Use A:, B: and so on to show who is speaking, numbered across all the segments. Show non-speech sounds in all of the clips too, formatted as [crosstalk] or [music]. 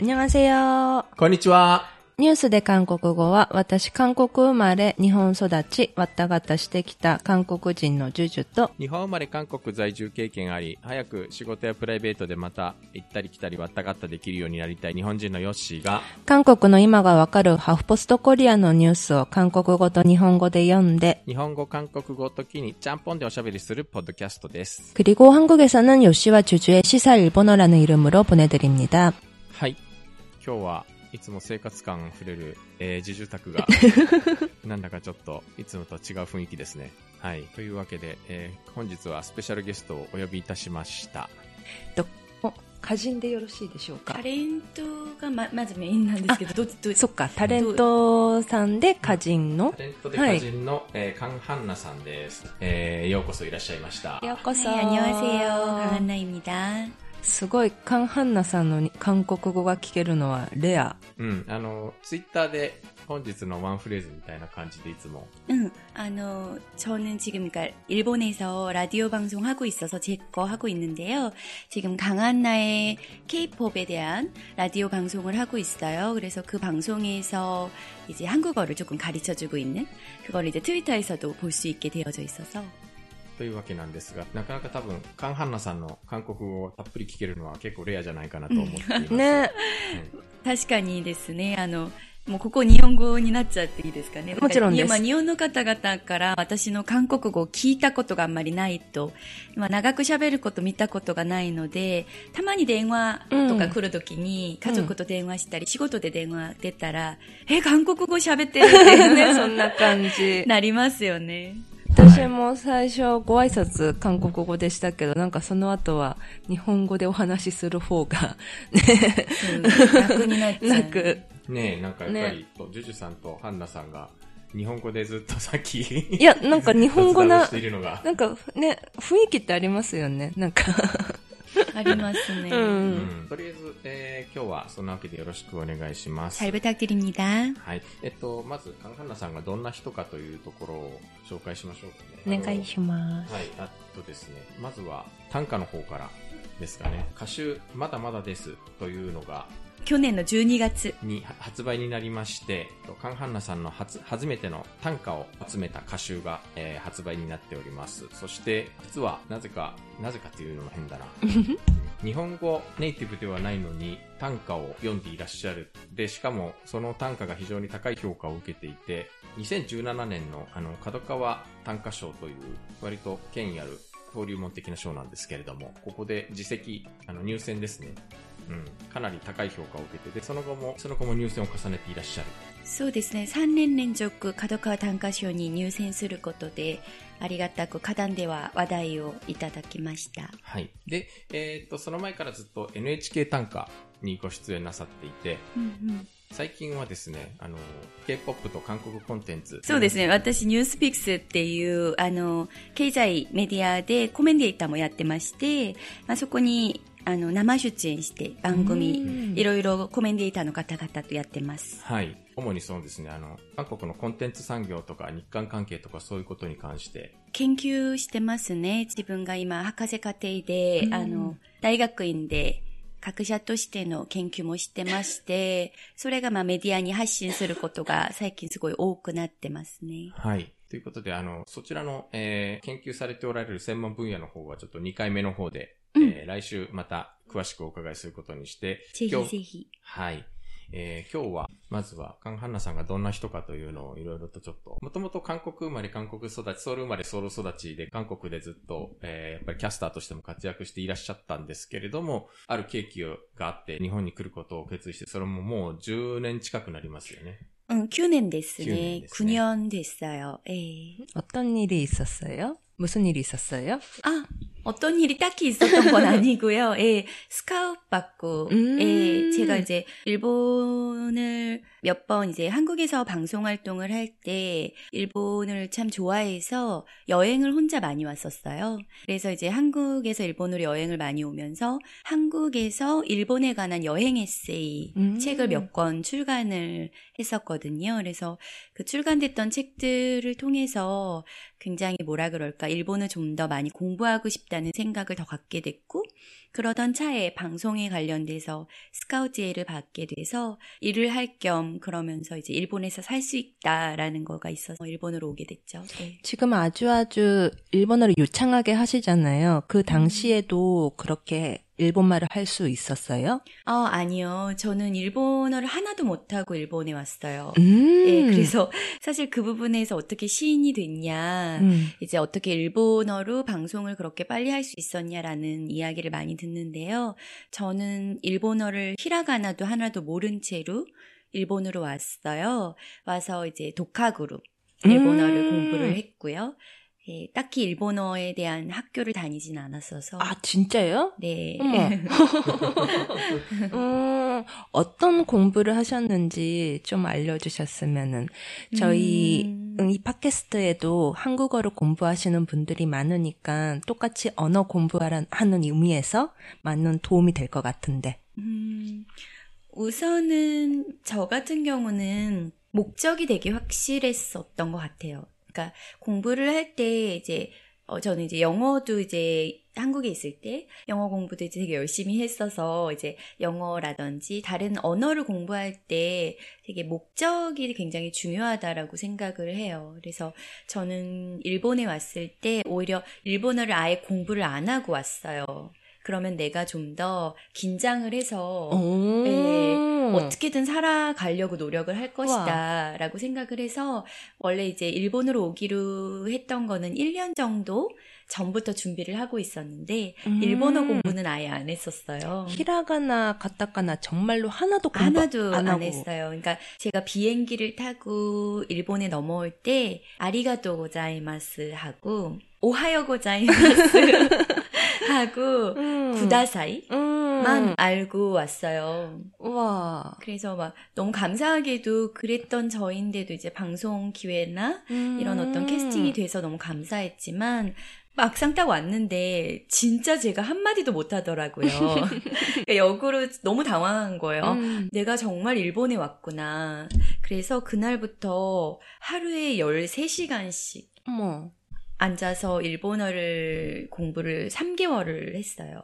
A: 안녕하세요.
B: こんにちは。
A: ニュースで韓国語は、私韓国生まれ、日本育ち、わったがたしてきた韓国人のジュジュと、
B: 日本生まれ韓国在住経験あり、早く仕事やプライベートでまた行ったり来たりわったがったできるようになりたい日本人のヨッシーが、
A: 韓国の今がわかるハーフポストコリアのニュースを韓国語と日本語で読んで、
B: 日本語、韓国語時にちゃんぽんでおしゃべりするポッドキャストです。
A: 그리고 한국에서는 요시와 주주의 시사 일본어라는 이름으로 보내드립니다.
B: はい。 今日はいつも生活感あふれる、えー、自住宅が、[laughs] なんだかちょっといつもとは違う雰囲気ですね。はい。というわけで、えー本日はスペシャルゲストをお呼びいたしました。
A: お、歌人でよろしいでしょうか
C: タレントがままずメインなんですけど、どっちどっち
A: そっか、タレントさんで歌人の
B: タレントで歌人の、えーカンハンナさんです。えーようこそいらっしゃいました。
A: ようこそ。
C: 네, 안녕하세요. 강한나입니다.
A: すごい、カンハンナさんのに韓国語が聞けるのはレア。
B: うん、あの、ツイッターで本日のワンフレーズみたいな感じでいつも、
C: 응, 아, 너, 저는 지금, 그니까, 일본에서 라디오 방송 하고 있어서 제 거 하고 있는데요. 지금 강한나의 케이팝에 대한 라디오 방송을 하고 있어요. 그래서 그 방송에서 이제 한국어를 조금 가르쳐 주고 있는, 그걸 이제 트위터에서도 볼 수 있게 되어져 있어서.
B: というわけなんですが、なかなか多分、カンハンナさんの韓国語をたっぷり聞けるのは結構レアじゃないかなと思っています。
A: ね。
C: 確かにですね、あの、もうここ日本語になっちゃっていいですかね。
A: もちろんです
C: まあ日本の方々から私の韓国語を聞いたことがあんまりないと、まあ長く喋ること見たことがないので、たまに電話とか来るときに家族と電話したり、仕事で電話出たら、え、韓国語喋ってるって
A: ね、[laughs] そんな感じ。[laughs]
C: なりますよね。
A: 私も最初ご挨拶韓国語でしたけど、なんかその後は日本語でお話しする方が、
C: そう楽になっちゃう。
A: 楽。
B: ねえ、なんかやっぱり、ジュジュさんとハンナさんが、日本語でずっとさっき、
A: いや、なんか日本語ななんかね、雰囲気ってありますよね。なんか、
C: ありますね。
A: う。
B: うんんとりあえず、えー今日はそんなわけでよろしくお願いします。
C: 잘 부탁드립니다.
B: はい。えっと、まず、カンハンナさんがどんな人かというところを紹介しましょうかね。
A: お願いします。
B: はい、あとですね、まずは短歌の方からですかね。歌集、まだまだですというのが、
C: 去年の12月。
B: に発売になりまして、カンハンナさんの初初めての短歌を集めた歌集が、えー発売になっております。そして、実は、なぜか、なぜかというのも変だな。[laughs] 日本語ネイティブではないのに短歌を読んでいらっしゃる。で、しかもその短歌が非常に高い評価を受けていて、2017年のあの、角川短歌賞という割と権威ある登竜門的な賞なんですけれども、ここで自責、あの、入選ですね。うん、かなり高い評価を受けて、で、その後も、その後も入選を重ねていらっしゃる。
C: そうですね。3年連続角川短歌賞に入選することで、ありがたく花壇では話題をいただきました。
B: はい。で、えーっと、その前からずっと NHK 短歌にご出演なさっていて、
C: うんうん
B: 最近はですね、あの、K-POP と韓国コンテンツ。
C: そうですね。私、ニュースピックスっていう、あの、経済メディアでコメンテーターもやってまして、まあ、そこに、あの、生出演して番
A: うん
C: 組、いろいろコメンテーターの方々とやってます。
B: はい。主にそうですね、あの、韓国のコンテンツ産業とか日韓関係とかそういうことに関して、
C: 研究してますね。自分が今、博士課程で、
A: うん
C: あの、大学院で、学者としての研究もしてまして、それがまあメディアに発信することが最近すごい多くなってますね。
B: はい。ということで、あの、そちらの、えー研究されておられる専門分野の方はちょっと2回目の方で、
C: うん
B: えー来週また詳しくお伺いすることにして、
C: ぜ
B: 今日
C: ひぜひ。
B: はい。えー今日は、まずは、カンハンナさんがどんな人かというのをいろいろとちょっと、もともと韓国生まれ、韓国育ち、ソウル生まれ、ソウル育ちで、韓国でずっと、えーやっぱりキャスターとしても活躍していらっしゃったんですけれども、ある契機があって、日本に来ることを決意して、それももう10年近くなりますよね。
C: うん、9年です
B: 9年
C: ね。
B: ですね
C: 9年でしたよ。ええ
A: 어떤 일이 있었어요? 무슨 일이 있었어요?
C: 아, 어떤 일이 딱히 있었던 건 [laughs] 아니고요. 예, 스카웃 받고,
A: 음.
C: 예, 제가 이제 일본을 몇 번 이제 한국에서 방송 활동을 할 때 일본을 참 좋아해서 여행을 혼자 많이 왔었어요. 그래서 이제 한국에서 일본으로 여행을 많이 오면서 한국에서 일본에 관한 여행 에세이
A: 음.
C: 책을 몇 권 출간을 했었거든요. 그래서 그 출간됐던 책들을 통해서 굉장히 뭐라 그럴까 일본을 좀 더 많이 공부하고 싶다 해야겠다는 생각을 더 갖게 됐고 그러던 차에 방송에 관련돼서 스카우트제를 받게 돼서 일을 할 겸 그러면서 이제 일본에서 살 수 있다라는 거가 있어서 일본으로 오게 됐죠. 네.
A: 지금 아주 아주 일본어를 유창하게 하시잖아요. 그 당시에도 그렇게 일본말을 할 수 있었어요?
C: 어, 아니요. 저는 일본어를 하나도 못하고 일본에 왔어요.
A: 음.
C: 네, 그래서 [laughs] 사실 그 부분에서 어떻게 시인이 됐냐,
A: 음.
C: 이제 어떻게 일본어로 방송을 그렇게 빨리 할 수 있었냐라는 이야기를 많이 듣는데요. 저는 일본어를 히라가나도 하나도 모른 채로 일본으로 왔어요. 와서 이제 독학으로 일본어를
A: 음.
C: 공부를 했고요. 예, 딱히 일본어에 대한 학교를 다니진 않았어서.
A: 아, 진짜요?
C: 네. [laughs]
A: 음, 어떤 공부를 하셨는지 좀 알려주셨으면은 저희
C: 음.
A: 음, 이 팟캐스트에도 한국어를 공부하시는 분들이 많으니까 똑같이 언어 공부하는 의미에서 많은 도움이 될 것 같은데.
C: 음, 우선은 저 같은 경우는 목적이 되게 확실했었던 것 같아요. 그러니까 공부를 할 때 이제 어, 저는 이제 영어도 이제 한국에 있을 때 영어 공부도 이제 되게 열심히 했어서 이제 영어라든지 다른 언어를 공부할 때 되게 목적이 굉장히 중요하다라고 생각을 해요. 그래서 저는 일본에 왔을 때 오히려 일본어를 아예 공부를 안 하고 왔어요. 그러면 내가 좀 더 긴장을 해서
A: 오.
C: 네, 어떻게든 살아가려고 노력을 할 것이다 라고 생각을 해서 원래 이제 일본으로 오기로 했던 거는 1년 정도 전부터 준비를 하고 있었는데
A: 음.
C: 일본어 공부는 아예 안 했었어요.
A: 히라가나 가타카나 정말로 하나도 공부
C: 하나도
A: 안,
C: 안. 했어요. 그러니까 제가 비행기를 타고 일본에 넘어올 때 아리가또 고자이마스 하고 오하요 고자이마스 [laughs] 하고
A: 음.
C: 구다사이만
A: 음.
C: 알고 왔어요.
A: 와.
C: 그래서 막 너무 감사하게도 그랬던 저인데도 이제 방송 기회나 이런 어떤
A: 음.
C: 캐스팅이 돼서 너무 감사했지만 막상 딱 왔는데 진짜 제가 한마디도 못 하더라고요. [laughs] 그러니까 역으로 너무 당황한 거예요.
A: 음.
C: 내가 정말 일본에 왔구나. 그래서 그날부터 하루에 13시간씩
A: 어머.
C: 앉아서 일본어를 공부를 3개월을 했어요.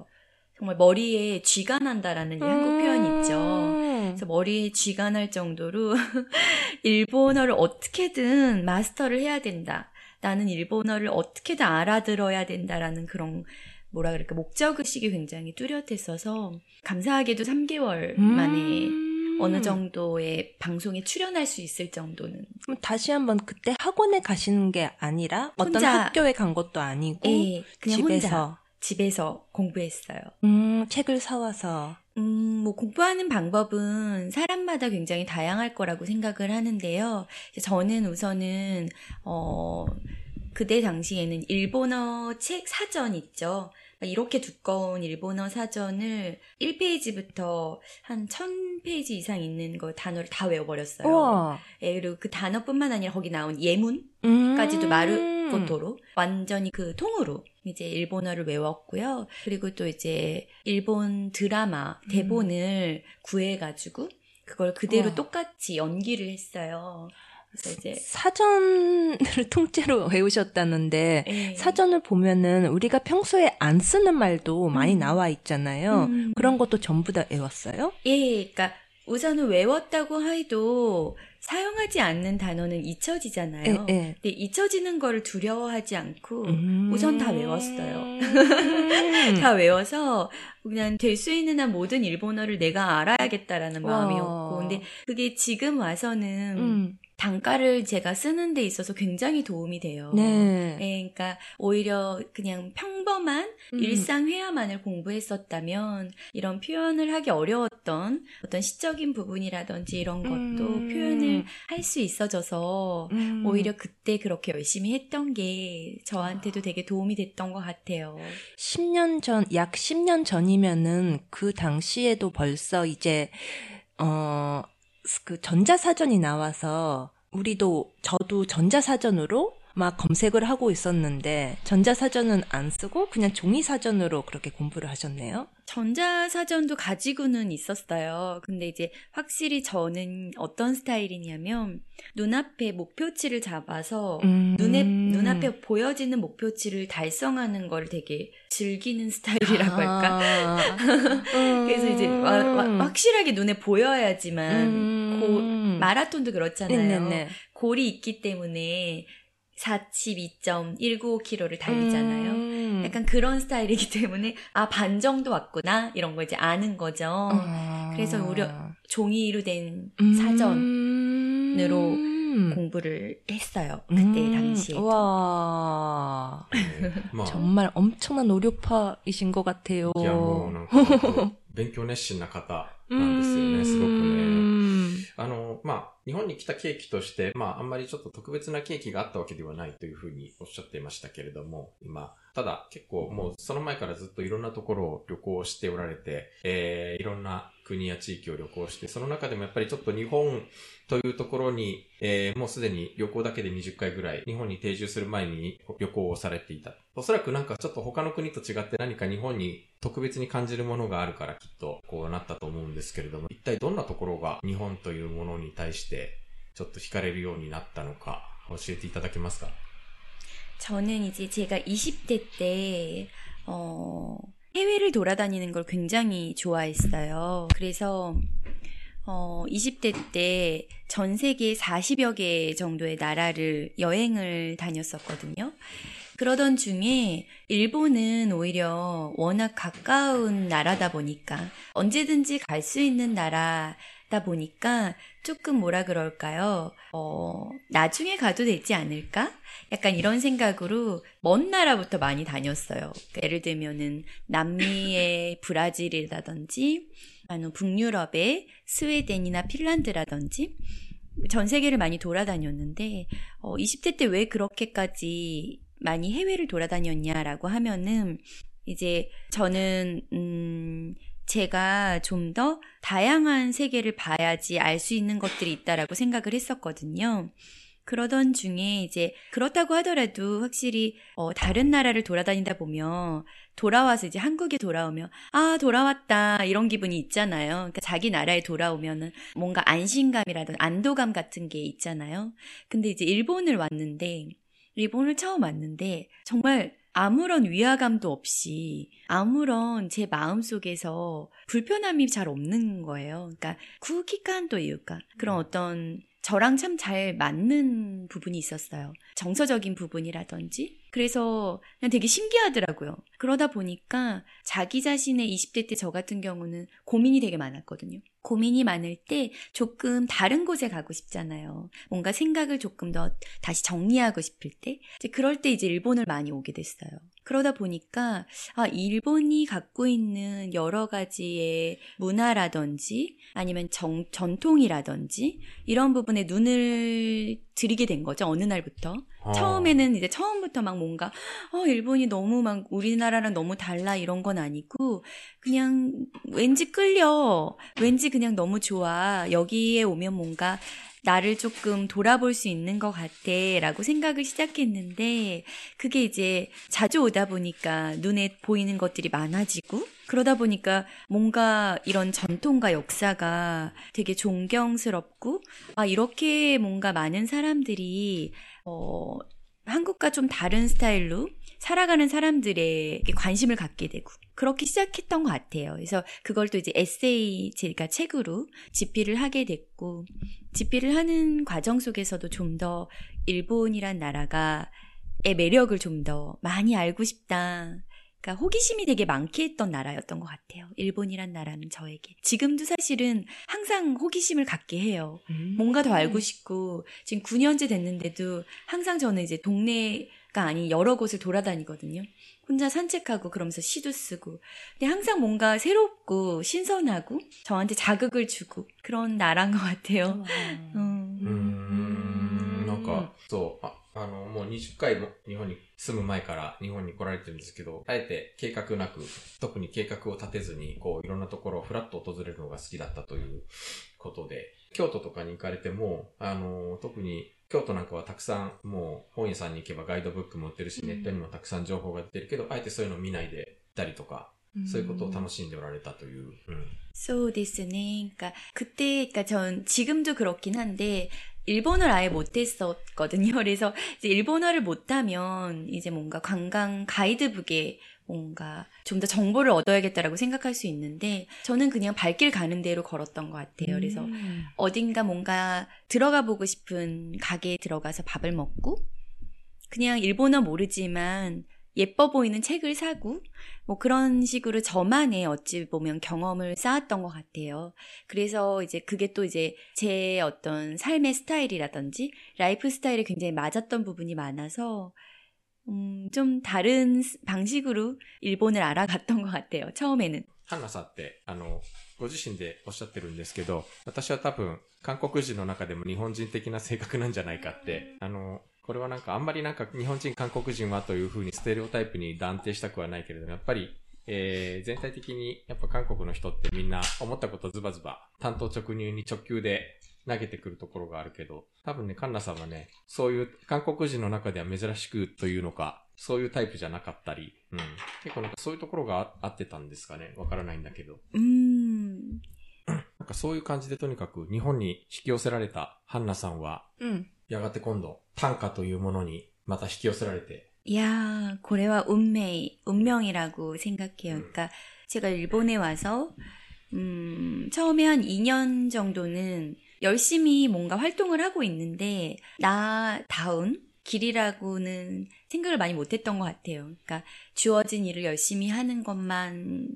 C: 정말 머리에 쥐가 난다라는 이 한국 표현 있죠.
A: 음.
C: 그래서 머리에 쥐가 날 정도로 [laughs] 일본어를 어떻게든 마스터를 해야 된다. 나는 일본어를 어떻게든 알아들어야 된다라는 그런 뭐라 그럴까 목적 의식이 굉장히 뚜렷했어서 감사하게도 3개월 만에
A: 음.
C: 어느 정도의 방송에 출연할 수 있을 정도는
A: 그럼 다시 한번 그때 학원에 가시는 게 아니라 어떤
C: 혼자-
A: 학교에 간 것도 아니고
C: 예, 그냥 혼자
A: 집에서
C: 집에서 공부했어요.
A: 음, 책을 사와서
C: 음, 뭐 공부하는 방법은 사람마다 굉장히 다양할 거라고 생각을 하는데요. 저는 우선은 어 그때 당시에는 일본어 책 사전 있죠. 이렇게 두꺼운 일본어 사전을 1페이지부터 한 1000페이지 이상 있는 거 단어를 다 외워버렸어요.
A: 우와.
C: 예, 그리고 그 단어뿐만 아니라 거기 나온 예문
A: 음.
C: 까지도 마르고토로 완전히 그 통으로 이제 일본어를 외웠고요. 그리고 또 이제 일본 드라마 대본을 구해가지고 그걸 그대로
A: 우와.
C: 똑같이 연기를 했어요. 그래서 이제
A: 사전을 [laughs] 통째로 외우셨다는데
C: 예.
A: 사전을 보면은 우리가 평소에 안 쓰는 말도 많이
C: 음.
A: 나와 있잖아요.
C: 음.
A: 그런 것도 전부 다 외웠어요?
C: 예, 그러니까 우선은 외웠다고 해도 사용하지 않는 단어는 잊혀지잖아요.
A: 예, 예.
C: 근데 잊혀지는 거를 두려워하지 않고
A: 음.
C: 우선 다 외웠어요.
A: 음. [laughs]
C: 다 외워서 그냥 될 수 있는 한 모든 일본어를 내가 알아야겠다라는
A: 와.
C: 마음이었고 근데 그게 지금 와서는
A: 음.
C: 단가를 제가 쓰는 데 있어서 굉장히 도움이 돼요.
A: 네.
C: 예, 그러니까 오히려 그냥 평범한
A: 음.
C: 일상 회화만을 공부했었다면 이런 표현을 하기 어려웠던 어떤 시적인 부분이라든지 이런 것도
A: 음.
C: 표현을 할 수 있어져서
A: 음.
C: 오히려 그때 그렇게 열심히 했던 게 저한테도 되게 도움이 됐던 것 같아요.
A: 10년 전, 약 10년 전이면은 그 당시에도 벌써 이제, 어, 그 전자사전이 나와서 우리도, 저도 전자사전으로 막 검색을 하고 있었는데, 전자사전은 안 쓰고 그냥 종이사전으로 그렇게 공부를 하셨네요.
C: 전자사전도 가지고는 있었어요. 근데 이제 확실히 저는 어떤 스타일이냐면 눈앞에 목표치를 잡아서
A: 음.
C: 눈에 눈앞에 보여지는 목표치를 달성하는 걸 되게 즐기는 스타일이라고 할까?
A: 아. [laughs]
C: 그래서 이제 와- 와- 확실하게 눈에 보여야지만
A: 음.
C: 고, 마라톤도 그렇잖아요.
A: 네네네.
C: 골이 있기 때문에 42.195km를 달리잖아요.
A: 음.
C: 약간 그런 스타일이기 때문에 아 반 정도 왔구나 이런 거 이제 아는 거죠.
A: 아.
C: 그래서 우려- 종이로 된
A: 음.
C: 사전으로
A: 음.
C: 공부를 했어요. 그때
A: 음.
C: 당시에.
A: 와
B: まあ、
A: 정말 엄청난 노력파이신 것 같아요.
B: いや、もうなんか本当、勉強熱心な方なんですよね、すごくね。
A: 음. [laughs]
B: あの、まあ、日本に来たケーキとして、まあ、あんまりちょっと特別なケーキがあったわけではないというふうにおっしゃっていましたけれども、今、ただ結構もうその前からずっといろんなところを旅行しておられて、えー、いろんな国や地域を旅行して、その中でもやっぱりちょっと日本というところに、えー、もうすでに旅行だけで20回ぐらい、日本に定住する前に旅行をされていた。おそらくなんかちょっと他の国と違って何か日本に特別に感じるものがあるからきっとこうなったと思うんですけれども、一体どんなところが日本というものに対してちょっと惹かれるようになったのか教えていただけますか
C: 저는 이제 제가 20대 때, 어, 해외를 돌아다니는 걸 굉장히 좋아했어요. 그래서, 어, 20대 때 전 세계 40여 개 정도의 나라를 여행을 다녔었거든요. 그러던 중에 일본은 오히려 워낙 가까운 나라다 보니까 언제든지 갈 수 있는 나라 다 보니까 조금 뭐라 그럴까요? 어, 나중에 가도 되지 않을까? 약간 이런 생각으로 먼 나라부터 많이 다녔어요. 그러니까 예를 들면은 남미의 [laughs] 브라질이라든지 아니면 북유럽의 스웨덴이나 핀란드라든지 전 세계를 많이 돌아다녔는데 어, 20대 때 왜 그렇게까지 많이 해외를 돌아다녔냐라고 하면은 이제 저는 음 제가 좀 더 다양한 세계를 봐야지 알 수 있는 것들이 있다라고 생각을 했었거든요. 그러던 중에 이제 그렇다고 하더라도 확실히 어, 다른 나라를 돌아다니다 보면 돌아와서 이제 한국에 돌아오면 아 돌아왔다 이런 기분이 있잖아요. 그러니까 자기 나라에 돌아오면은 뭔가 안심감이라든 안도감 같은 게 있잖아요. 근데 이제 일본을 왔는데 일본을 처음 왔는데 정말 아무런 위화감도 없이 아무런 제 마음속에서 불편함이 잘 없는 거예요. 그러니까 쿠키칸도 이유가 그런 어떤 저랑 참 잘 맞는 부분이 있었어요. 정서적인 부분이라든지. 그래서 그냥 되게 신기하더라고요. 그러다 보니까 자기 자신의 20대 때 저 같은 경우는 고민이 되게 많았거든요. 고민이 많을 때 조금 다른 곳에 가고 싶잖아요. 뭔가 생각을 조금 더 다시 정리하고 싶을 때. 이제 그럴 때 이제 일본을 많이 오게 됐어요. 그러다 보니까, 아, 일본이 갖고 있는 여러 가지의 문화라든지 아니면 정, 전통이라든지 이런 부분에 눈을 들이게 된 거죠. 어느 날부터. 처음에는 이제 처음부터 막 뭔가 어 일본이 너무 막 우리나라랑 너무 달라 이런 건 아니고 그냥 왠지 끌려 왠지 그냥 너무 좋아 여기에 오면 뭔가 나를 조금 돌아볼 수 있는 것 같아 라고 생각을 시작했는데 그게 이제 자주 오다 보니까 눈에 보이는 것들이 많아지고 그러다 보니까 뭔가 이런 전통과 역사가 되게 존경스럽고 아 이렇게 뭔가 많은 사람들이 어, 한국과 좀 다른 스타일로 살아가는 사람들에게 관심을 갖게 되고 그렇게 시작했던 것 같아요. 그래서 그걸 또 이제 에세이 제가 책으로 집필을 하게 됐고 집필을 하는 과정 속에서도 좀 더 일본이란 나라가 의 매력을 좀 더 많이 알고 싶다. 그러니까 호기심이 되게 많게 했던 나라였던 것 같아요. 일본이란 나라는 저에게. 지금도 사실은 항상 호기심을 갖게 해요. 뭔가 더 알고 싶고 지금 9년째 됐는데도 항상 저는 이제 동네 가 아닌 여러 곳을 돌아다니거든요. 혼자 산책하고 그러면서 시도 쓰고. 근데 항상 뭔가 새롭고 신선하고 저한테 자극을 주고 그런 나라인 것 같아요. 음.
B: うーん、なんか、そう、ああの、もう20回も日本に住む前から日本に来られてるんですけど、あえて計画なく、特に計画を立てずに、こう、いろんなところをフラッと訪れるのが好きだったということで、京都とかに行かれても、あの、特に 京都なんかはたくさん、もう本屋さんに行けばガイドブックも売ってるし、
C: うん
B: ネットにもたくさん情報が出てるけど、あえてそういうのを見ないで行ったりとか、 そういうことを楽しんでおられたという。うん。
C: Soですね. 그러니까 그때 그러니까 전 지금도 그렇긴 한데 일본어를 아예 못했었거든요. 그래서 이제 일본어를 못하면 이제 뭔가 관광 가이드북에 뭔가 좀 더 정보를 얻어야겠다라고 생각할 수 있는데 저는 그냥 발길 가는 대로 걸었던 것 같아요. 그래서
A: 음.
C: 어딘가 뭔가 들어가 보고 싶은 가게에 들어가서 밥을 먹고 그냥 일본어 모르지만 예뻐 보이는 책을 사고 뭐 그런 식으로 저만의 어찌 보면 경험을 쌓았던 것 같아요. 그래서 이제 그게 또 이제 제 어떤 삶의 스타일이라든지 라이프 스타일에 굉장히 맞았던 부분이 많아서 음, 좀 다른 스- 방식으로 일본을 알아갔던 것 같아요. 처음에는.
B: ハンナさんって、あの、ご自身でおっしゃってるんですけど、私は多分、韓国人の中でも日本人的な性格なんじゃないかって、あの、これはなんかあんまりなんか日本人、韓国人はというふうにステレオタイプに断定したくはないけれども、やっぱり、えー、全体的にやっぱ韓国の人ってみんな思ったことズバズバ、担当直入に直球で 投げてくるところがあるけど、多分ね、カンナさんはね、そういう韓国人の中では珍しくというのか、そういうタイプじゃなかったり、うん。結構なんかそういうところがあ合ってたんですかね。わからないんだけど。
C: 음, [coughs]
B: なんかそういう感じでとにかく日本に引き寄せられたハンナさんは、
A: 음.
B: やがて今度短歌というものにまた引き寄せられて、
C: 야, 고래와 운명, 운명이라고 생각해요. 그러니까 제가 일본에 와서 음, 처음에 한 2년 정도는 열심히 뭔가 활동을 하고 있는데 나다운 길이라고는 생각을 많이 못했던 것 같아요. 그러니까 주어진 일을 열심히 하는 것만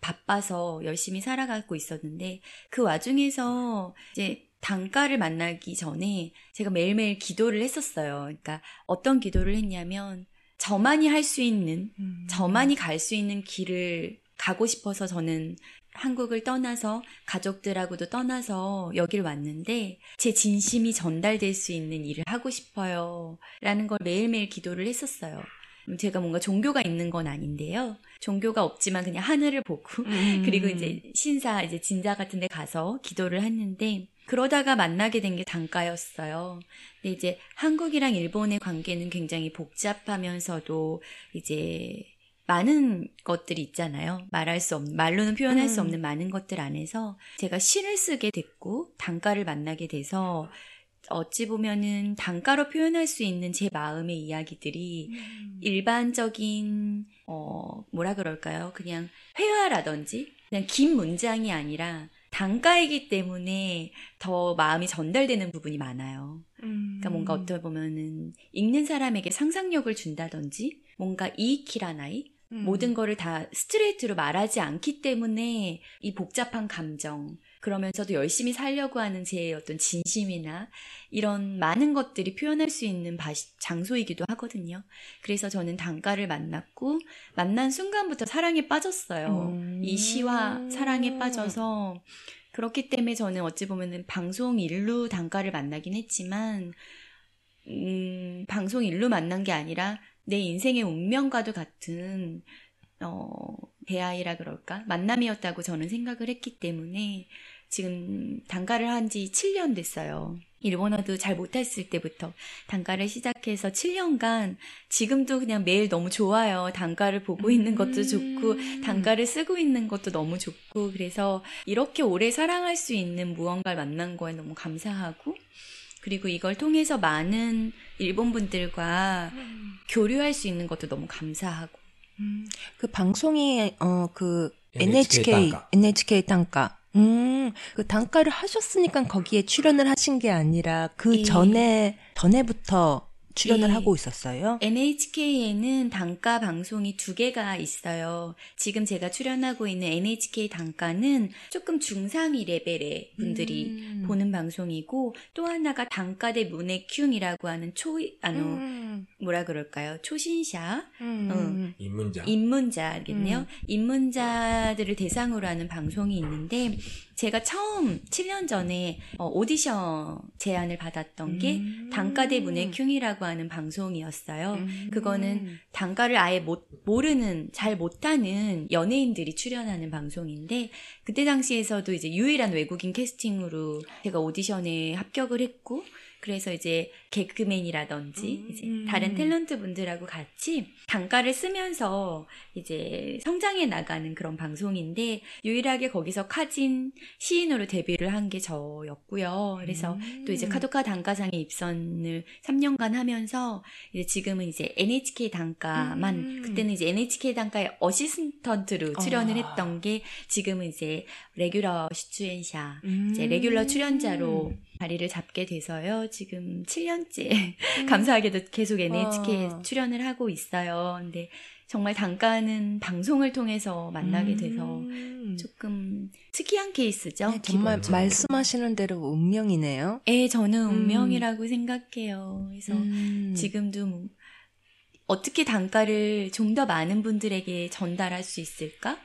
C: 바빠서 열심히 살아가고 있었는데 그 와중에서 이제 단가를 만나기 전에 제가 매일매일 기도를 했었어요. 그러니까 어떤 기도를 했냐면 저만이 할 수 있는
A: 음.
C: 저만이 갈 수 있는 길을 가고 싶어서 저는 한국을 떠나서 가족들하고도 떠나서 여길 왔는데 제 진심이 전달될 수 있는 일을 하고 싶어요. 라는 걸 매일매일 기도를 했었어요. 음, 제가 뭔가 종교가 있는 건 아닌데요. 종교가 없지만 그냥 하늘을 보고
A: 음. [laughs]
C: 그리고 이제 신사 이제 진자 같은 데 가서 기도를 했는데 그러다가 만나게 된 게 단가였어요. 근데 이제 한국이랑 일본의 관계는 굉장히 복잡하면서도 이제 많은 것들이 있잖아요. 말할 수 없는, 말로는 표현할 수
A: 음.
C: 없는 많은 것들 안에서 제가 시를 쓰게 됐고, 단가를 만나게 돼서 어찌 보면은 단가로 표현할 수 있는 제 마음의 이야기들이
A: 음.
C: 일반적인 어 뭐라 그럴까요? 그냥 회화라든지 그냥 긴 문장이 아니라 단가이기 때문에 더 마음이 전달되는 부분이 많아요.
A: 음.
C: 그러니까 뭔가 어떻게 보면은 읽는 사람에게 상상력을 준다든지 뭔가 이익이라나이
A: 음.
C: 모든 거를 다 스트레이트로 말하지 않기 때문에 이 복잡한 감정 그러면서도 열심히 살려고 하는 제 어떤 진심이나 이런 많은 것들이 표현할 수 있는 바시- 장소이기도 하거든요. 그래서 저는 단가를 만났고 만난 순간부터 사랑에 빠졌어요.
A: 음.
C: 이 시와 사랑에 빠져서 그렇기 때문에 저는 어찌 보면은 방송 일루 단가를 만나긴 했지만 음, 방송 일루 만난 게 아니라 내 인생의 운명과도 같은 어, 대화이라 그럴까 만남이었다고 저는 생각을 했기 때문에 지금 단가를 한 지 7년 됐어요. 일본어도 잘 못했을 때부터 단가를 시작해서 7년간 지금도 그냥 매일 너무 좋아요. 단가를 보고 있는 것도 좋고
A: 음.
C: 단가를 쓰고 있는 것도 너무 좋고 그래서 이렇게 오래 사랑할 수 있는 무언가를 만난 거에 너무 감사하고 그리고 이걸 통해서 많은 일본 분들과 교류할 수 있는 것도 너무 감사하고
A: 음, 그 방송이 어 그
B: NHK
A: NHK
B: 단가.
A: NHK 단가. 음, 그 단가를 하셨으니까 거기에 출연을 하신 게 아니라 그
C: 예.
A: 전에 전에부터 출연을
C: 예.
A: 하고 있었어요.
C: NHK에는 단가 방송이 두 개가 있어요. 지금 제가 출연하고 있는 NHK 단가는 조금 중상위 레벨의 분들이
A: 음.
C: 보는 방송이고 또 하나가 단가대 문의 큐이라고 하는 초 아노
A: 음.
C: 뭐라 그럴까요? 초신샤,
A: 음.
B: 어, 입문자,
C: 입문자겠네요.
A: 음.
C: 입문자들을 대상으로 하는 방송이 있는데 제가 처음 7년 전에 어, 오디션 제안을 받았던 게
A: 음.
C: 단가대 문해킹이라고 하는 방송이었어요.
A: 음.
C: 그거는 단가를 아예 못, 모르는 잘 못하는 연예인들이 출연하는 방송인데 그때 당시에서도 이제 유일한 외국인 캐스팅으로 제가 오디션에 합격을 했고 그래서 이제 개그맨이라든지
A: 음.
C: 이제 다른 탤런트 분들하고 같이 단가를 쓰면서 이제 성장해 나가는 그런 방송인데 유일하게 거기서 카진 시인으로 데뷔를 한 게 저였고요. 그래서
A: 음.
C: 또 이제 카도카 단가상에 입선을 3년간 하면서 이제 지금은 이제 NHK 단가만
A: 음.
C: 그때는 이제 NHK 단가의 어시스턴트로 출연을
A: 아.
C: 했던 게 지금은 이제 레귤러 슈추엔샤
A: 음.
C: 이제 레귤러 출연자로 자리를 잡게 돼서요. 지금 7년째
A: 음. [laughs]
C: 감사하게도 계속 NHK에
A: 와.
C: 출연을 하고 있어요. 근데 정말 단가는 방송을 통해서 만나게 돼서
A: 음.
C: 조금 특이한 케이스죠.
A: 네, 정말
C: 기본적으로.
A: 말씀하시는 대로 운명이네요.
C: 예, 저는
A: 음.
C: 운명이라고 생각해요. 그래서
A: 음.
C: 지금도 뭐 어떻게 단가를 좀 더 많은 분들에게 전달할 수 있을까?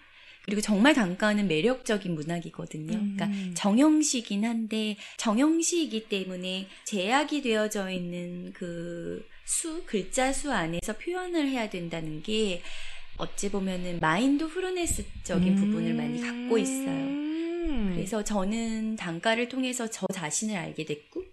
C: 그리고 정말 단가는 매력적인 문학이거든요. 그러니까
A: 음.
C: 정형시긴 한데 정형시이기 때문에 제약이 되어져 있는 그 수, 글자 수 안에서 표현을 해야 된다는 게 어찌 보면은 마인드 후르네스적인 부분을 많이 갖고 있어요.
A: 음.
C: 그래서 저는 단가를 통해서 저 자신을 알게 됐고,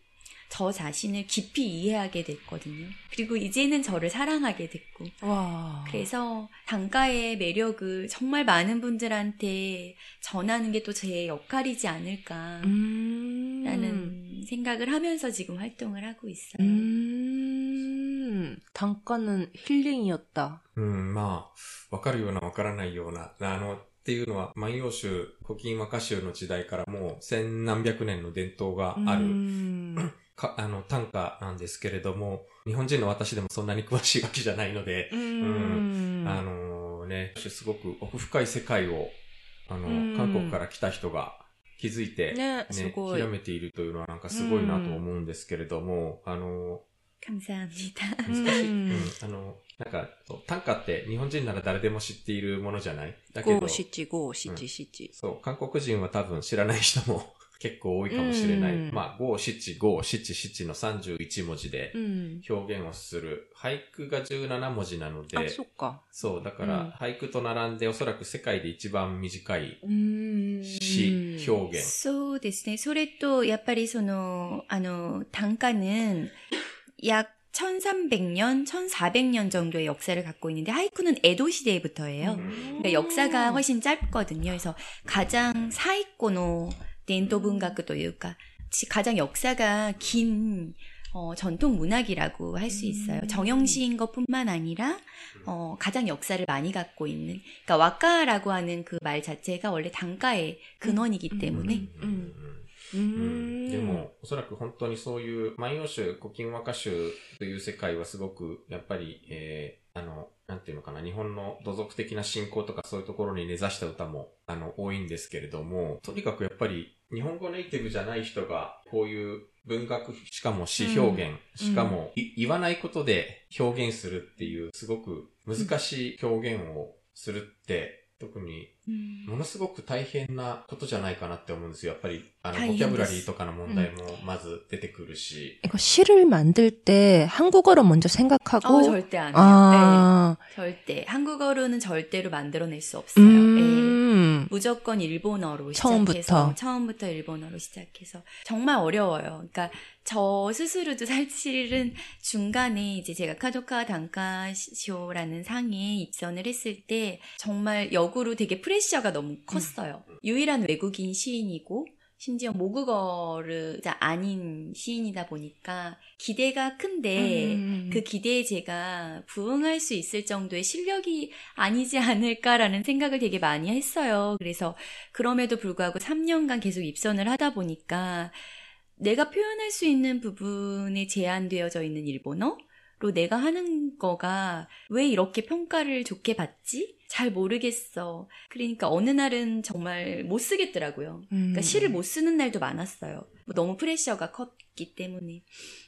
C: 저 자신을 깊이 이해하게 됐거든요. 그리고 이제는 저를 사랑하게 됐고,
A: 와.
C: 그래서 단가의 매력을 정말 많은 분들한테 전하는 게 또 제 역할이지 않을까.
A: 음.
C: 라는 생각을 하면서 지금 활동을 하고 있어요.
A: 음. 단가는 힐링이었다.
B: うん、まあ、わかるようなわからないような、あの、っていうのは、万葉集、古今和歌集の時代からもう千何百年の伝統がある、
A: うん
B: か、あの、短歌なんですけれども、日本人の私でもそんなに詳しいわけじゃないので、
A: うん,うん、
B: あのー、ね、すごく奥深い世界を、あの、韓国から来た人が気づいて
A: ね、
B: ね、す
A: ごい。
B: めているというのはなんかすごいなと思うんですけれども、あの
C: ー、感
A: 謝た。
B: 難しい。うん、あの、なんか、短歌って日本人なら誰でも知っているものじゃない？だけど。
A: 五七五七七。
B: そう、韓国人は多分知らない人も結構多いかもしれない。
A: うん
B: まあ、五七五七七の31文字で
A: うん。
B: 表現をする。俳句が17文字なので、
A: あ、そっか。
B: そう、だか
A: うん
B: ら俳句と並んでおそらく世界で一番短い
A: うん。
B: 詩、表現。
C: そうですね。それと、やっぱりその、あの、단가는 약 1300년, 1400년 정도의 역사를 갖고 있는데, 하이쿠는 에도 시대부터예요. 그러니까 역사가 훨씬 짧거든요. 그래서 가장 사이코노 덴도 문学というか 가장 역사가 긴 어, 전통 문학이라고 할 수 있어요.
A: 음.
C: 정형시인 것뿐만 아니라 어, 가장 역사를 많이 갖고 있는 그러니까 와카라고 하는 그 말 자체가 원래 단가의 근원이기 때문에
A: うん う
B: うん
A: ん。
B: でも、おそらく本当にそういう、万葉集、古今和歌集という世界はすごく、やっぱり、えー、あの、なんていうのかな、日本の土俗的な信仰とかそういうところに根ざした歌も、あの、多いんですけれども、とにかくやっぱり、日本語ネイティブじゃない人が、こういう文学、しかも詩表現、
A: うん
B: しかも、い言わないことで表現するっていう、すごく難しい表現をするって、特に
C: 음.
B: ものすごく大変なことじゃないかなって思うんですよ。やっぱり、あの、
C: 大変です
B: ボキャブラリーとかの問題もまず出てくるし。
A: 이거 시를 만들 때 한국어로 먼저 생각하고.
C: 어, 절대 안 해요.
A: 아.
C: 네, 절대. 한국어로는 절대로 만들어낼 수 없어요. 네.
A: 음.
C: 무조건 일본어로
A: 처음부터.
C: 시작해서 처음부터 일본어로 시작해서 정말 어려워요. 그러니까 저 스스로도 [laughs] 사실은 중간에 이제 제가 카도카 단가쇼라는 상에 입선을 했을 때 정말 역으로 되게 프레셔가 너무 컸어요. 유일한 외국인 시인이고 심지어 모국어를 아닌 시인이다 보니까 기대가 큰데
A: 음.
C: 그 기대에 제가 부응할 수 있을 정도의 실력이 아니지 않을까라는 생각을 되게 많이 했어요. 그래서 그럼에도 불구하고 3년간 계속 입선을 하다 보니까 내가 표현할 수 있는 부분에 제한되어져 있는 일본어 로 내가 하는 거가 왜 이렇게 평가를 좋게 받지? 잘 모르겠어. 그러니까 어느 날은 정말 못 쓰겠더라고요. 그러니까
A: 음.
C: 시를 못 쓰는 날도 많았어요. 뭐 너무 프레셔가 컸기 때문에.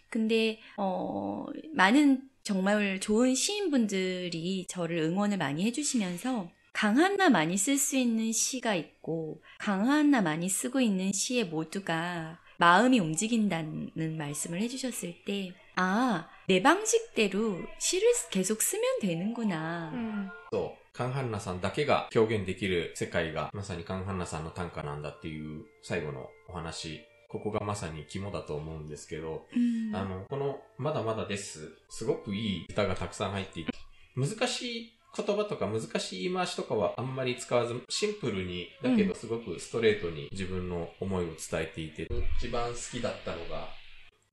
C: 근데 어 많은 정말 좋은 시인분들이 저를 응원을 많이 해주시면서 강한나 많이 쓸 수 있는 시가 있고 강한나 많이 쓰고 있는 시에 모두가 마음이 움직인다는 말씀을 해주셨을 때 아, 내 방식대로 시를 계속 쓰면 되는구나.
A: 음.
B: そう、カンハンナさんだけが表現できる世界が、まさにカンハンナさんの短歌なんだっていう最後のお話 ここがまさに肝だと思うんですけど、
C: 음.
B: あの、この、まだまだです。すごくいい歌がたくさん入っていて、難しい言葉とか難しい言い回しとかはあんまり使わず、シンプルに、だけどすごくストレートに自分の思いを伝えていて、一番好きだったのが、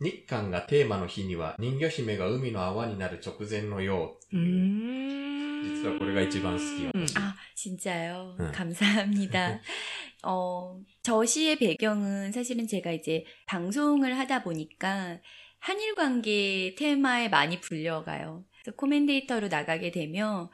B: 日韓がテーマの日には人魚姫が海の泡になる直前のようっていう。実はこれが一番好き私
C: 아, 진짜요?
B: 네.
C: 감사합니다. [laughs] 어, 저 시의 배경은 사실은 제가 이제 방송을 하다 보니까 한일 관계 테마에 많이 불려가요. 그래서 코멘데이터로 나가게 되면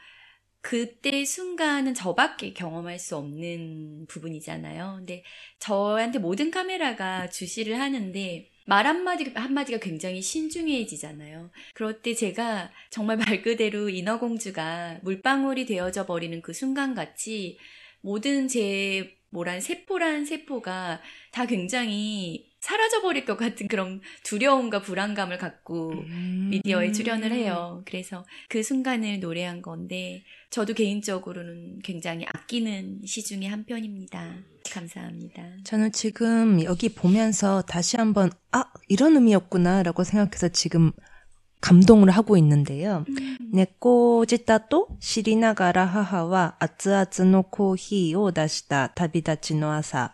C: 그때 순간은 저밖에 경험할 수 없는 부분이잖아요. 근데 저한테 모든 카메라가 주시를 하는데 말 한마디, 한마디가 굉장히 신중해지잖아요. 그럴 때 제가 정말 말 그대로 인어공주가 물방울이 되어져 버리는 그 순간 같이 모든 제 뭐란 세포란 세포가 다 굉장히 사라져버릴 것 같은 그런 두려움과 불안감을 갖고 음. 미디어에 출연을 해요. 그래서 그 순간을 노래한 건데, 저도 개인적으로는 굉장히 아끼는 시 중에 한 편입니다. 감사합니다.
A: 저는 지금 여기 보면서 다시 한번, 아, 이런 의미였구나라고 생각해서 지금 감동을 하고 있는데요. 음. 네, 내꼬지다또 시리나가라 하하와 아츠아츠노 코히오 다시다 다비다치노 아사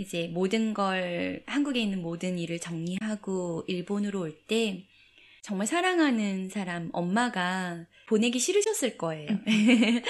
C: 이제 모든 걸 한국에 있는 모든 일을 정리하고 일본으로 올 때 정말 사랑하는 사람 엄마가 보내기 싫으셨을 거예요. [laughs]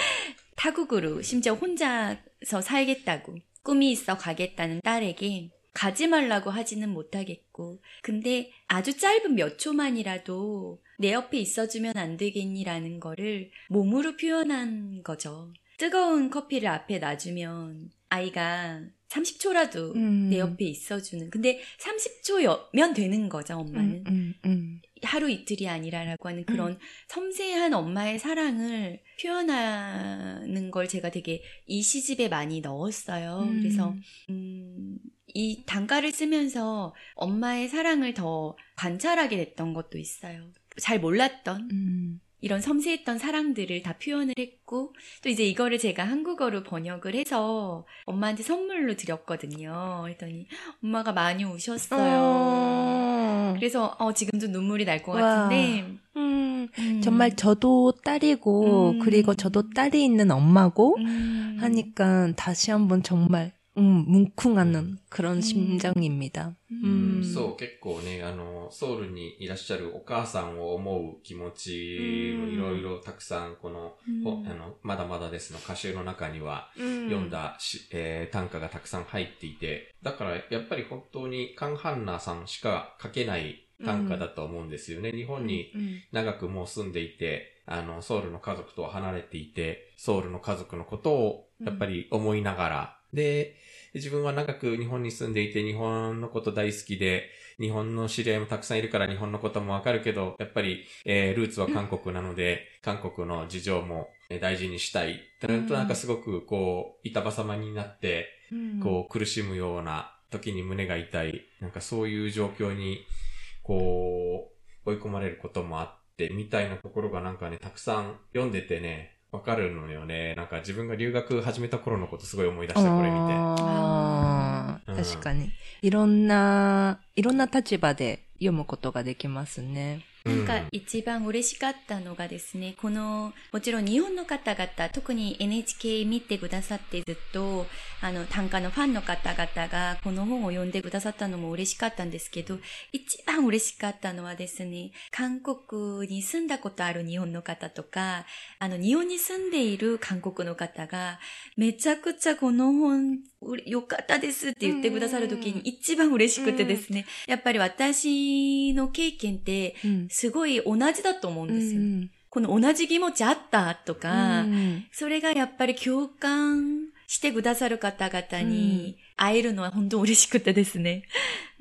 C: 타국으로 심지어 혼자서 살겠다고 꿈이 있어 가겠다는 딸에게 가지 말라고 하지는 못하겠고 근데 아주 짧은 몇 초만이라도 내 옆에 있어주면 안 되겠니라는 거를 몸으로 표현한 거죠. 뜨거운 커피를 앞에 놔주면 아이가 30초라도
A: 음.
C: 내 옆에 있어주는. 근데 30초면 되는 거죠, 엄마는.
A: 음, 음, 음.
C: 하루 이틀이 아니라라고 하는 그런 섬세한 엄마의 사랑을 표현하는 걸 제가 되게 이 시집에 많이 넣었어요.
A: 음.
C: 그래서 음, 이 단가를 쓰면서 엄마의 사랑을 더 관찰하게 됐던 것도 있어요. 잘 몰랐던
A: 음.
C: 이런 섬세했던 사랑들을 다 표현을 했고 또 이제 이거를 제가 한국어로 번역을 해서 엄마한테 선물로 드렸거든요. 그랬더니 엄마가 많이 우셨어요.
A: 어.
C: 그래서 어, 지금도 눈물이 날것
A: 와.
C: 같은데
A: 음,
C: 음.
A: 정말 저도 딸이고,
C: 음.
A: 그리고 저도 딸이 있는 엄마고,
C: 음.
A: 하니까 다시 한번 정말, 음, 뭉쿵하는 그런
C: 음.
A: 심정입니다.
C: 음.
B: そう、結構ね、あの、ソウルにいらっしゃるお母さんを思う気持ちも
C: うん
B: いろいろたくさん、この、
C: うん
B: ほあの、まだまだですの歌集の中には、
A: 読
B: 読んだし、えー短歌がたくさん入っていて、だからやっぱり本当にカンハンナさんしか書けない短歌だと思うんですよね。日本に長くもう住んでいて、あの、ソウルの家族とは離れていて、ソウルの家族のことをやっぱり思いながら、 で、自分は長く日本に住んでいて、日本のこと大好きで、日本の知り合いもたくさんいるから日本のこともわかるけど、やっぱり、えールーツは韓国なので、韓国の事情もえー大事にしたい。なるとなんかすごくこう、板挟まになって、こう苦しむような時に胸が痛い、なんかそういう状況に、こう、追い込まれることもあって、みたいなところがなんかね、たくさん読んでてね、わかるのよね。なんか自分が留学始めた頃のことすごい思い出した、これ見て。
A: あー
B: うん
A: 確かに。いろんな、いろんな立場で読むことができますね。
C: なんか一番嬉しかったのがですね、この、もちろん日本の方々、特に NHK 見てくださってずっと、あの、短歌のファンの方々がこの本を読んでくださったのも嬉しかったんですけど、一番嬉しかったのはですね、韓国に住んだことある日本の方とか、あの、日本に住んでいる韓国の方が、めちゃくちゃこの本、うれ良かったですって言ってくださるときに一番嬉しくてですね、やっぱり私の経験って、
A: うん。
C: すごい同じだと思うん
A: う
C: ですよ。
A: ん
C: この同じ気持ちあったとか、
A: うん
C: それがやっぱり共感してくださる方々にアイルのは本当嬉しくてですね。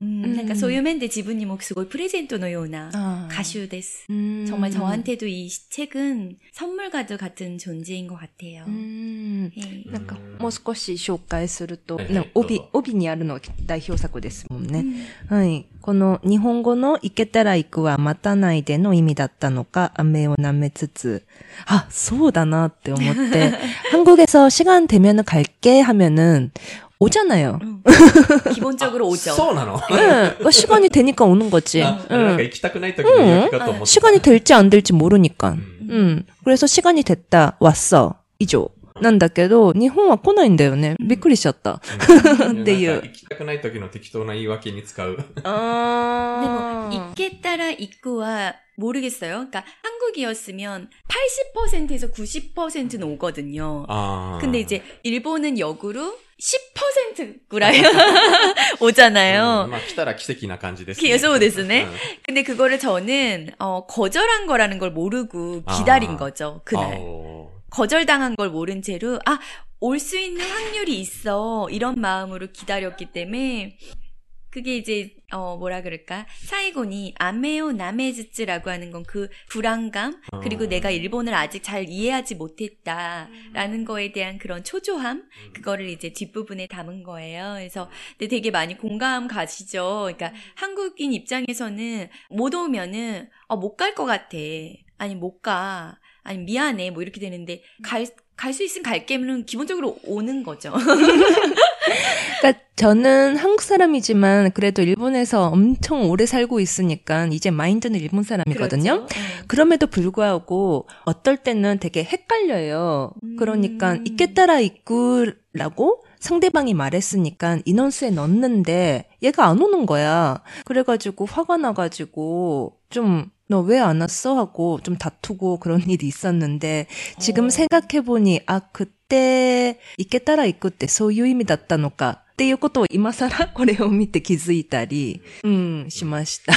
C: うん、
A: うん
C: なんかそういう面で自分にもすごいプレゼントのような
A: 아.
C: 歌手です。
A: 음.
C: 정말 저한테도 이 책은 선물과도 같은 존재인 것 같아요.
A: 음.
C: 예.
A: なんか、もう少し紹介すると、
B: はいはい
A: なんか帯
B: どうぞ、
A: 帯にあるのが代表作ですもんね。はい。この日本語の行けたら行くは待たないでの意味だったのか、雨を舐めつつ、あ、そうだなって思って、 [laughs] 한국에서 시간 되면 갈게 하면은 오잖아요.
C: 음. [laughs] 기본적으로 오죠.
B: そうなの
A: 응. 시간이 되니까 오는 거지.
B: あなんか
A: 응.
B: 行きたくない時の予約かと思ってた。
A: 시간이 될지 안 될지 모르니까.
B: 음.
A: 응. 그래서 시간이 됐다. 왔어. 이죠. なんだけど、日本は来ないんだよね。びっくりしちゃった。
B: うん
A: っていう
B: なんか行きたくない時の適当な言い訳に使う。
A: 아.
C: 근데 뭐 있겠다라 있고와 [laughs] 모르겠어요. 그러니까 한국이었으면 80%에서 90%는 오거든요.
B: あー
C: 근데 이제 일본은 역으로 10% 구라이 [laughs] 오잖아요.
B: うんまあ来たら奇跡な感じですね。
C: そうですね
B: うん
C: 근데 그거를 저는 어, 거절한 거라는 걸 모르고 기다린
B: 아.
C: 거죠.
B: あ
C: 그날.
B: ー
C: 거절당한 걸 모른 채로 아, 올 수 있는 확률이 있어. 이런 마음으로 기다렸기 때문에 그게 이제 어 뭐라 그럴까? 사이곤이 아메오 나메즈츠라고 하는 건 그 불안감 그리고
B: 어.
C: 내가 일본을 아직 잘 이해하지 못했다라는 거에 대한 그런 초조함 그거를 이제 뒷부분에 담은 거예요. 그래서 근데 되게 많이 공감 가시죠. 그러니까 한국인 입장에서는 못 오면은 어, 못 갈 것 같아. 아니 못 가. 아니 미안해. 뭐 이렇게 되는데 갈 갈 수 있으면 갈게는 기본적으로 오는 거죠. [laughs]
A: 그러니까 저는 한국 사람이지만 그래도 일본에서 엄청 오래 살고 있으니까 이제 마인드는 일본 사람이거든요.
C: 그렇죠. 네.
A: 그럼에도 불구하고 어떨 때는 되게 헷갈려요.
C: 음.
A: 그러니까 있겠다라 있구라고 상대방이 말했으니까 인원수에 넣었는데 얘가 안 오는 거야. 그래가지고 화가 나가지고 좀 너 왜 안 왔어? 하고 좀 다투고 그런 일이 있었는데 지금
C: 어.
A: 생각해보니 아 그 때 있겠다라 있고 때 소유 의미 だったのかっていうことを今更これを見て気づいたり、うん、しました。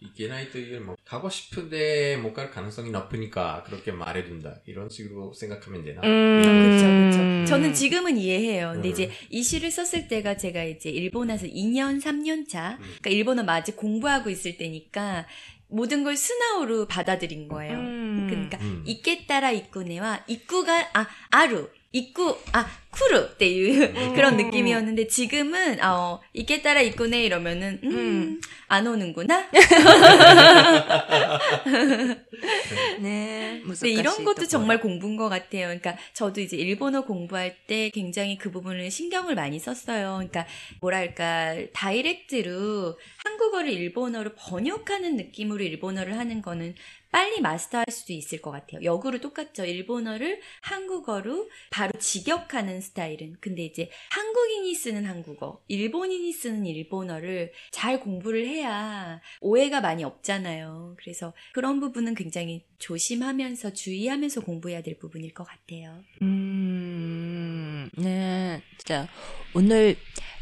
B: いけないというよりも、가고 싶은데 못 갈 가능성이 높으니까 그렇게 말해준다. 이런 식으로 생각하면 되나?
A: 음.
C: 그렇죠,
A: 음.
C: 그렇죠. 저는 지금은 이해해요. 근데
B: 음.
C: 이제 이 시를 썼을 때가 제가 이제 일본에서 2년, 3년 차,
B: 음.
C: 그러니까 일본어 아직 공부하고 있을 때니까 모든 걸 스나우로 받아들인 거예요.
A: 음.
C: 그러니까
B: 음.
C: 있겠다라 있구네와 입구가 아 아루 입구 아 쿠르 때 유, 그런 느낌이었는데 지금은 어 行けたら行くね 이러면은 음,
A: 음.
C: 안 오는구나. [laughs]
A: 네.
C: 근데 이런 것도 정말 공부인 것 같아요. 그러니까 저도 이제 일본어 공부할 때 굉장히 그 부분을 신경을 많이 썼어요. 그러니까 뭐랄까 다이렉트로 한국어를 일본어로 번역하는 느낌으로 일본어를 하는 거는 빨리 마스터할 수도 있을 것 같아요. 역으로 똑같죠. 일본어를 한국어로 바로 직역하는 스타일은. 근데 이제 한국인이 쓰는 한국어, 일본인이 쓰는 일본어를 잘 공부를 해야 오해가 많이 없잖아요. 그래서 그런 부분은 굉장히 조심하면서 주의하면서 공부해야 될 부분일 것 같아요.
A: 음, 네. 진짜 오늘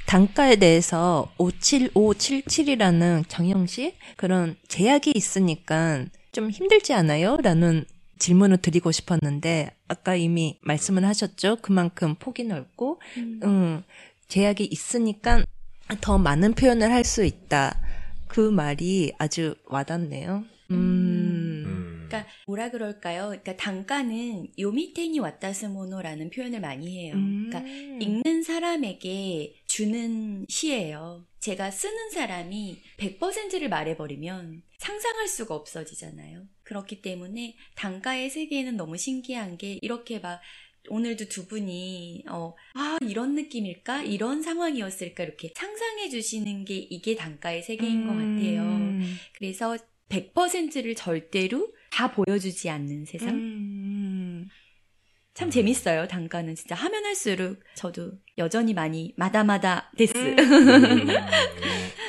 A: 단가에 대해서 57577이라는 정형식 그런 제약이 있으니까 좀 힘들지 않아요? 라는 질문을 드리고 싶었는데 아까 이미 말씀을 하셨죠. 그만큼 폭이 넓고 음, 제약이 있으니까 더 많은 표현을 할 수 있다. 그 말이 아주 와닿네요. 음.
B: 음.
C: 그러니까 뭐라 그럴까요? 그러니까 단가는 요미테니 왔다스모노라는 표현을 많이 해요.
A: 음.
C: 그러니까 읽는 사람에게 주는 시예요. 제가 쓰는 사람이 100%를 말해버리면 상상할 수가 없어지잖아요. 그렇기 때문에 단가의 세계는 너무 신기한 게 이렇게 막 오늘도 두 분이 어, 아 이런 느낌일까 이런 상황이었을까 이렇게 상상해 주시는 게 이게 단가의 세계인 것 같아요.
A: 음.
C: 그래서 100%를 절대로 다 보여주지 않는 세상.
A: 음.
C: 참 재밌어요, 단가는. 진짜 하면 할수록 저도 여전히 많이 마다마다 데스. [laughs]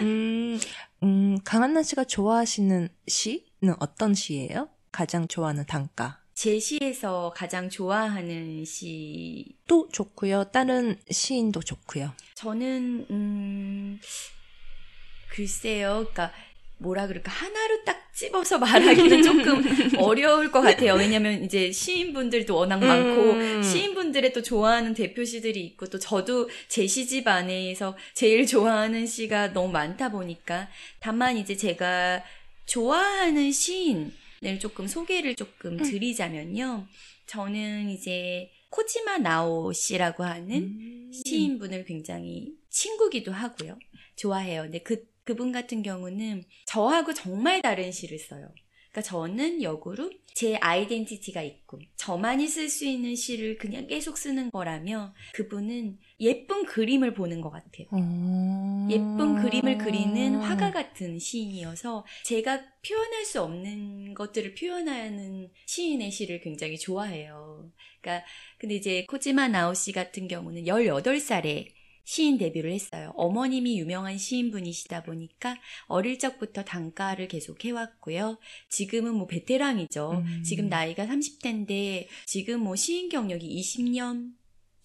B: 음.
A: 음, 음, 강한나 씨가 좋아하시는 시는 어떤 시예요? 가장 좋아하는 단가.
C: 제 시에서 가장 좋아하는 시.
A: 또 좋고요. 다른 시인도 좋고요.
C: 저는, 음, 글쎄요. 그러니까, 뭐라 그럴까. 하나로 딱 찝어서 말하기는 조금 [laughs] 어려울 것 같아요. 왜냐면 이제 시인분들도 워낙 많고
A: 음.
C: 시인분들의 또 좋아하는 대표 시들이 있고 또 저도 제 시집 안에서 제일 좋아하는 시가 너무 많다 보니까 다만 이제 제가 좋아하는 시인을 조금 소개를 조금 드리자면요. 저는 이제 코지마 나오 씨라고 하는
A: 음.
C: 시인분을 굉장히 친구기도 하고요. 좋아해요. 근데 그, 그분 같은 경우는 저하고 정말 다른 시를 써요. 그러니까 저는 역으로 제 아이덴티티가 있고 저만이 쓸 수 있는 시를 그냥 계속 쓰는 거라며 그분은 예쁜 그림을 보는 것 같아요.
A: 어.
C: 예쁜 그림을 그리는 화가 같은 시인이어서 제가 표현할 수 없는 것들을 표현하는 시인의 시를 굉장히 좋아해요. 그러니까 근데 이제 코지마 나오 씨 같은 경우는 18살에 시인 데뷔를 했어요. 어머님이 유명한 시인분이시다 보니까 어릴 적부터 단가를 계속 해왔고요. 지금은 뭐 베테랑이죠.
A: 음.
C: 지금 나이가 30대인데 지금 뭐 시인 경력이 20년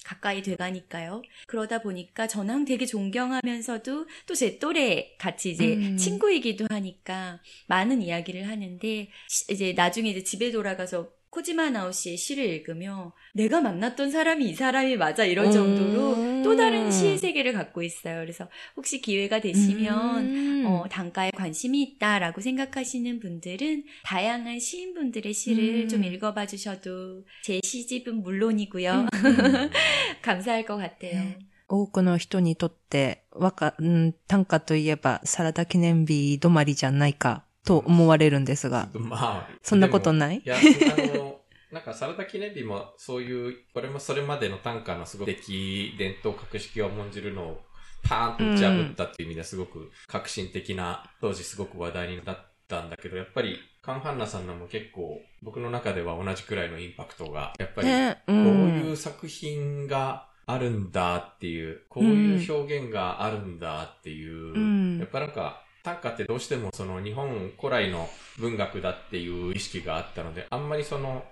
C: 가까이 돼가니까요. 그러다 보니까 저랑 되게 존경하면서도 또 제 또래 같이 이제
A: 음.
C: 친구이기도 하니까 많은 이야기를 하는데 시- 이제 나중에 이제 집에 돌아가서 코지마 나오 씨의 시를 읽으며 내가 만났던 사람이 이 사람이 맞아 이럴 정도로
A: 음.
C: 또 다른 시의 세계를 갖고 있어요. 그래서 혹시 기회가 되시면
A: 음.
C: 어, 단가에 관심이 있다라고 생각하시는 분들은 다양한 시인분들의 시를
A: 음.
C: 좀 읽어봐 주셔도 제 시집은 물론이고요.
B: 음. [laughs]
C: 감사할 것 같아요.
A: ね多くの人にとって、わか、うん、短歌といえば、サラダ記念日止まりじゃないか、 と思われるんですが、
B: まあ、
A: そんなことない？
B: いや、あの、なんかサラダ記念日もそういう、これもそれまでの短歌のすごく歴伝統格式を重んじるのをパーンと打ち破ったっていう意味ではすごく革新的な、当時すごく話題になったんだけど、やっぱりカンハンナさんのも結構僕の中では同じくらいのインパクトが、やっぱり。こうん。いう作品があるんだっていう、こういう表現があるんだっていう、
A: うん。
B: やっぱなんか短歌ってどうしてもその日本古来の文学だっていう意識があったので、あんまりその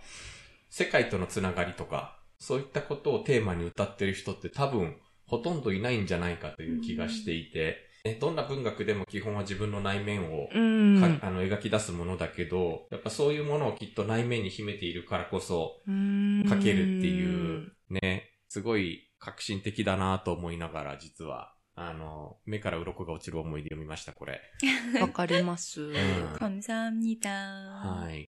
B: 世界とのつながりとか、そういったことをテーマに歌ってる人って多分ほとんどいないんじゃないかという気がしていて、ねどんな文学でも基本は自分の内面を
A: うん。
B: かあの描き出すものだけど、やっぱそういうものをきっと内面に秘めているからこそ、
A: うん。
B: 書けるっていう、ね、すごい革新的だなと思いながら、実は、あの、目から鱗が落ちる思いで読みました、これ。[laughs]
A: わかります。
B: ん
C: 감사합니다.
B: はい。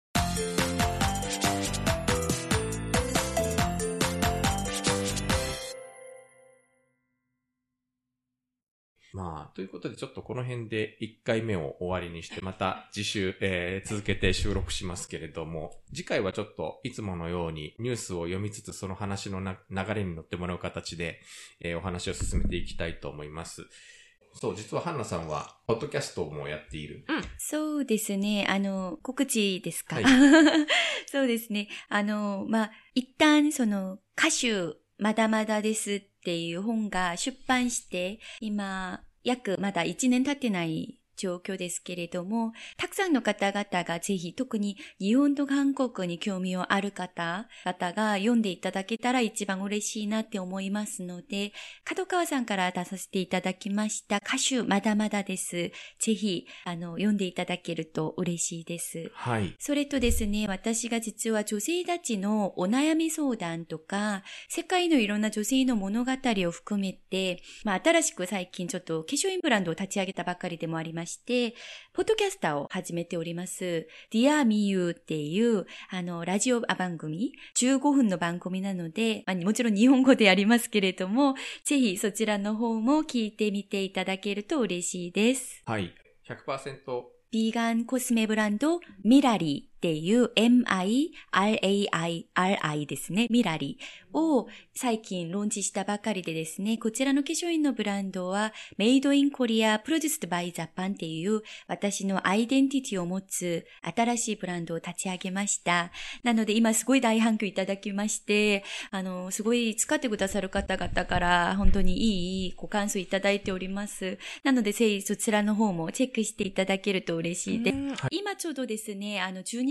B: まあ、ということでちょっとこの辺で1回目を終わりにして、また [laughs] 次週、えー続けて収録しますけれども、次回はちょっといつものようにニュースを読みつつその話のな流れに乗ってもらう形で、えーお話を進めていきたいと思います。そう、実はハンナさんは、ポッドキャストもやっている。
C: そうですね。あの、告知ですか、
B: はい [laughs]
C: そうですね。あの、まあ、一旦その歌手まだまだですっていう本が出版して、今、約まだ1年経ってない状況ですけれども、たくさんの方々がぜひ特に日本と韓国に興味をある方々が読んでいただけたら一番嬉しいなって思いますので、角川さんから出させていただきました歌手まだまだです。ぜひ、あの、読んでいただけると嬉しいです。
B: はい。
C: それとですね、私が実は女性たちのお悩み相談とか、世界のいろんな女性の物語を含めて、まあ新しく最近ちょっと化粧品ブランドを立ち上げたばかりでもありまして、ポッドキャスターを始めております。Dear Me You っていう、あの、ラジオ番組、15分の番組なので、まあもちろん日本語でやりますけれども、ぜひそちらの方も聞いてみていただけると嬉しいです。
B: はい。100%
C: ビーガンコスメブランド、ミラリーっていう M-I-R-A-I-R-I ですね。ミラリーを最近ローンチしたばかりでですね、こちらの化粧品のブランドはメイドインコリアプロデュースバイザパンっていう私のアイデンティティを持つ新しいブランドを立ち上げました。なので今すごい大反響いただきまして、あの、すごい使ってくださる方々から本当にいいご感想いただいております。なので、ぜひそちらの方もチェックしていただけると嬉しいです。
A: うん
C: 今ちょうどですね、あの、12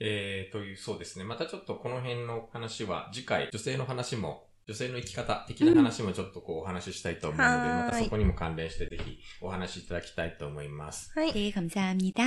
B: えー、という、そうですね。またちょっとこの辺の話は次回、女性の話も、女性の生き方的な話もちょっとこうお話ししたいと思うので、
A: はい
B: またそこにも関連してぜひお話しいただきたいと思います。
A: 하이.
C: 네, 감사합니다.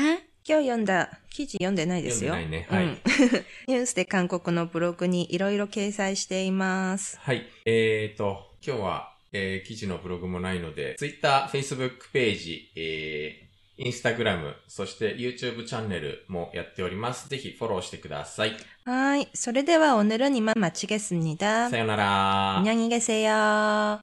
A: 今日読んだ記事読んでないですよ。
B: 読んでないねはい
A: うん[laughs] ニュースで韓国のブログにいろいろ掲載しています。
B: はい。えーと、今日は、えー記事のブログもないので、Twitter、Facebook ページ、えー、 ー、Instagram、そして YouTube チャンネルもやっております。ぜひフォローしてください。
A: 하이. それでは오늘은 이만 마치겠습니다.
B: さよなら。
A: 안녕히 계세요.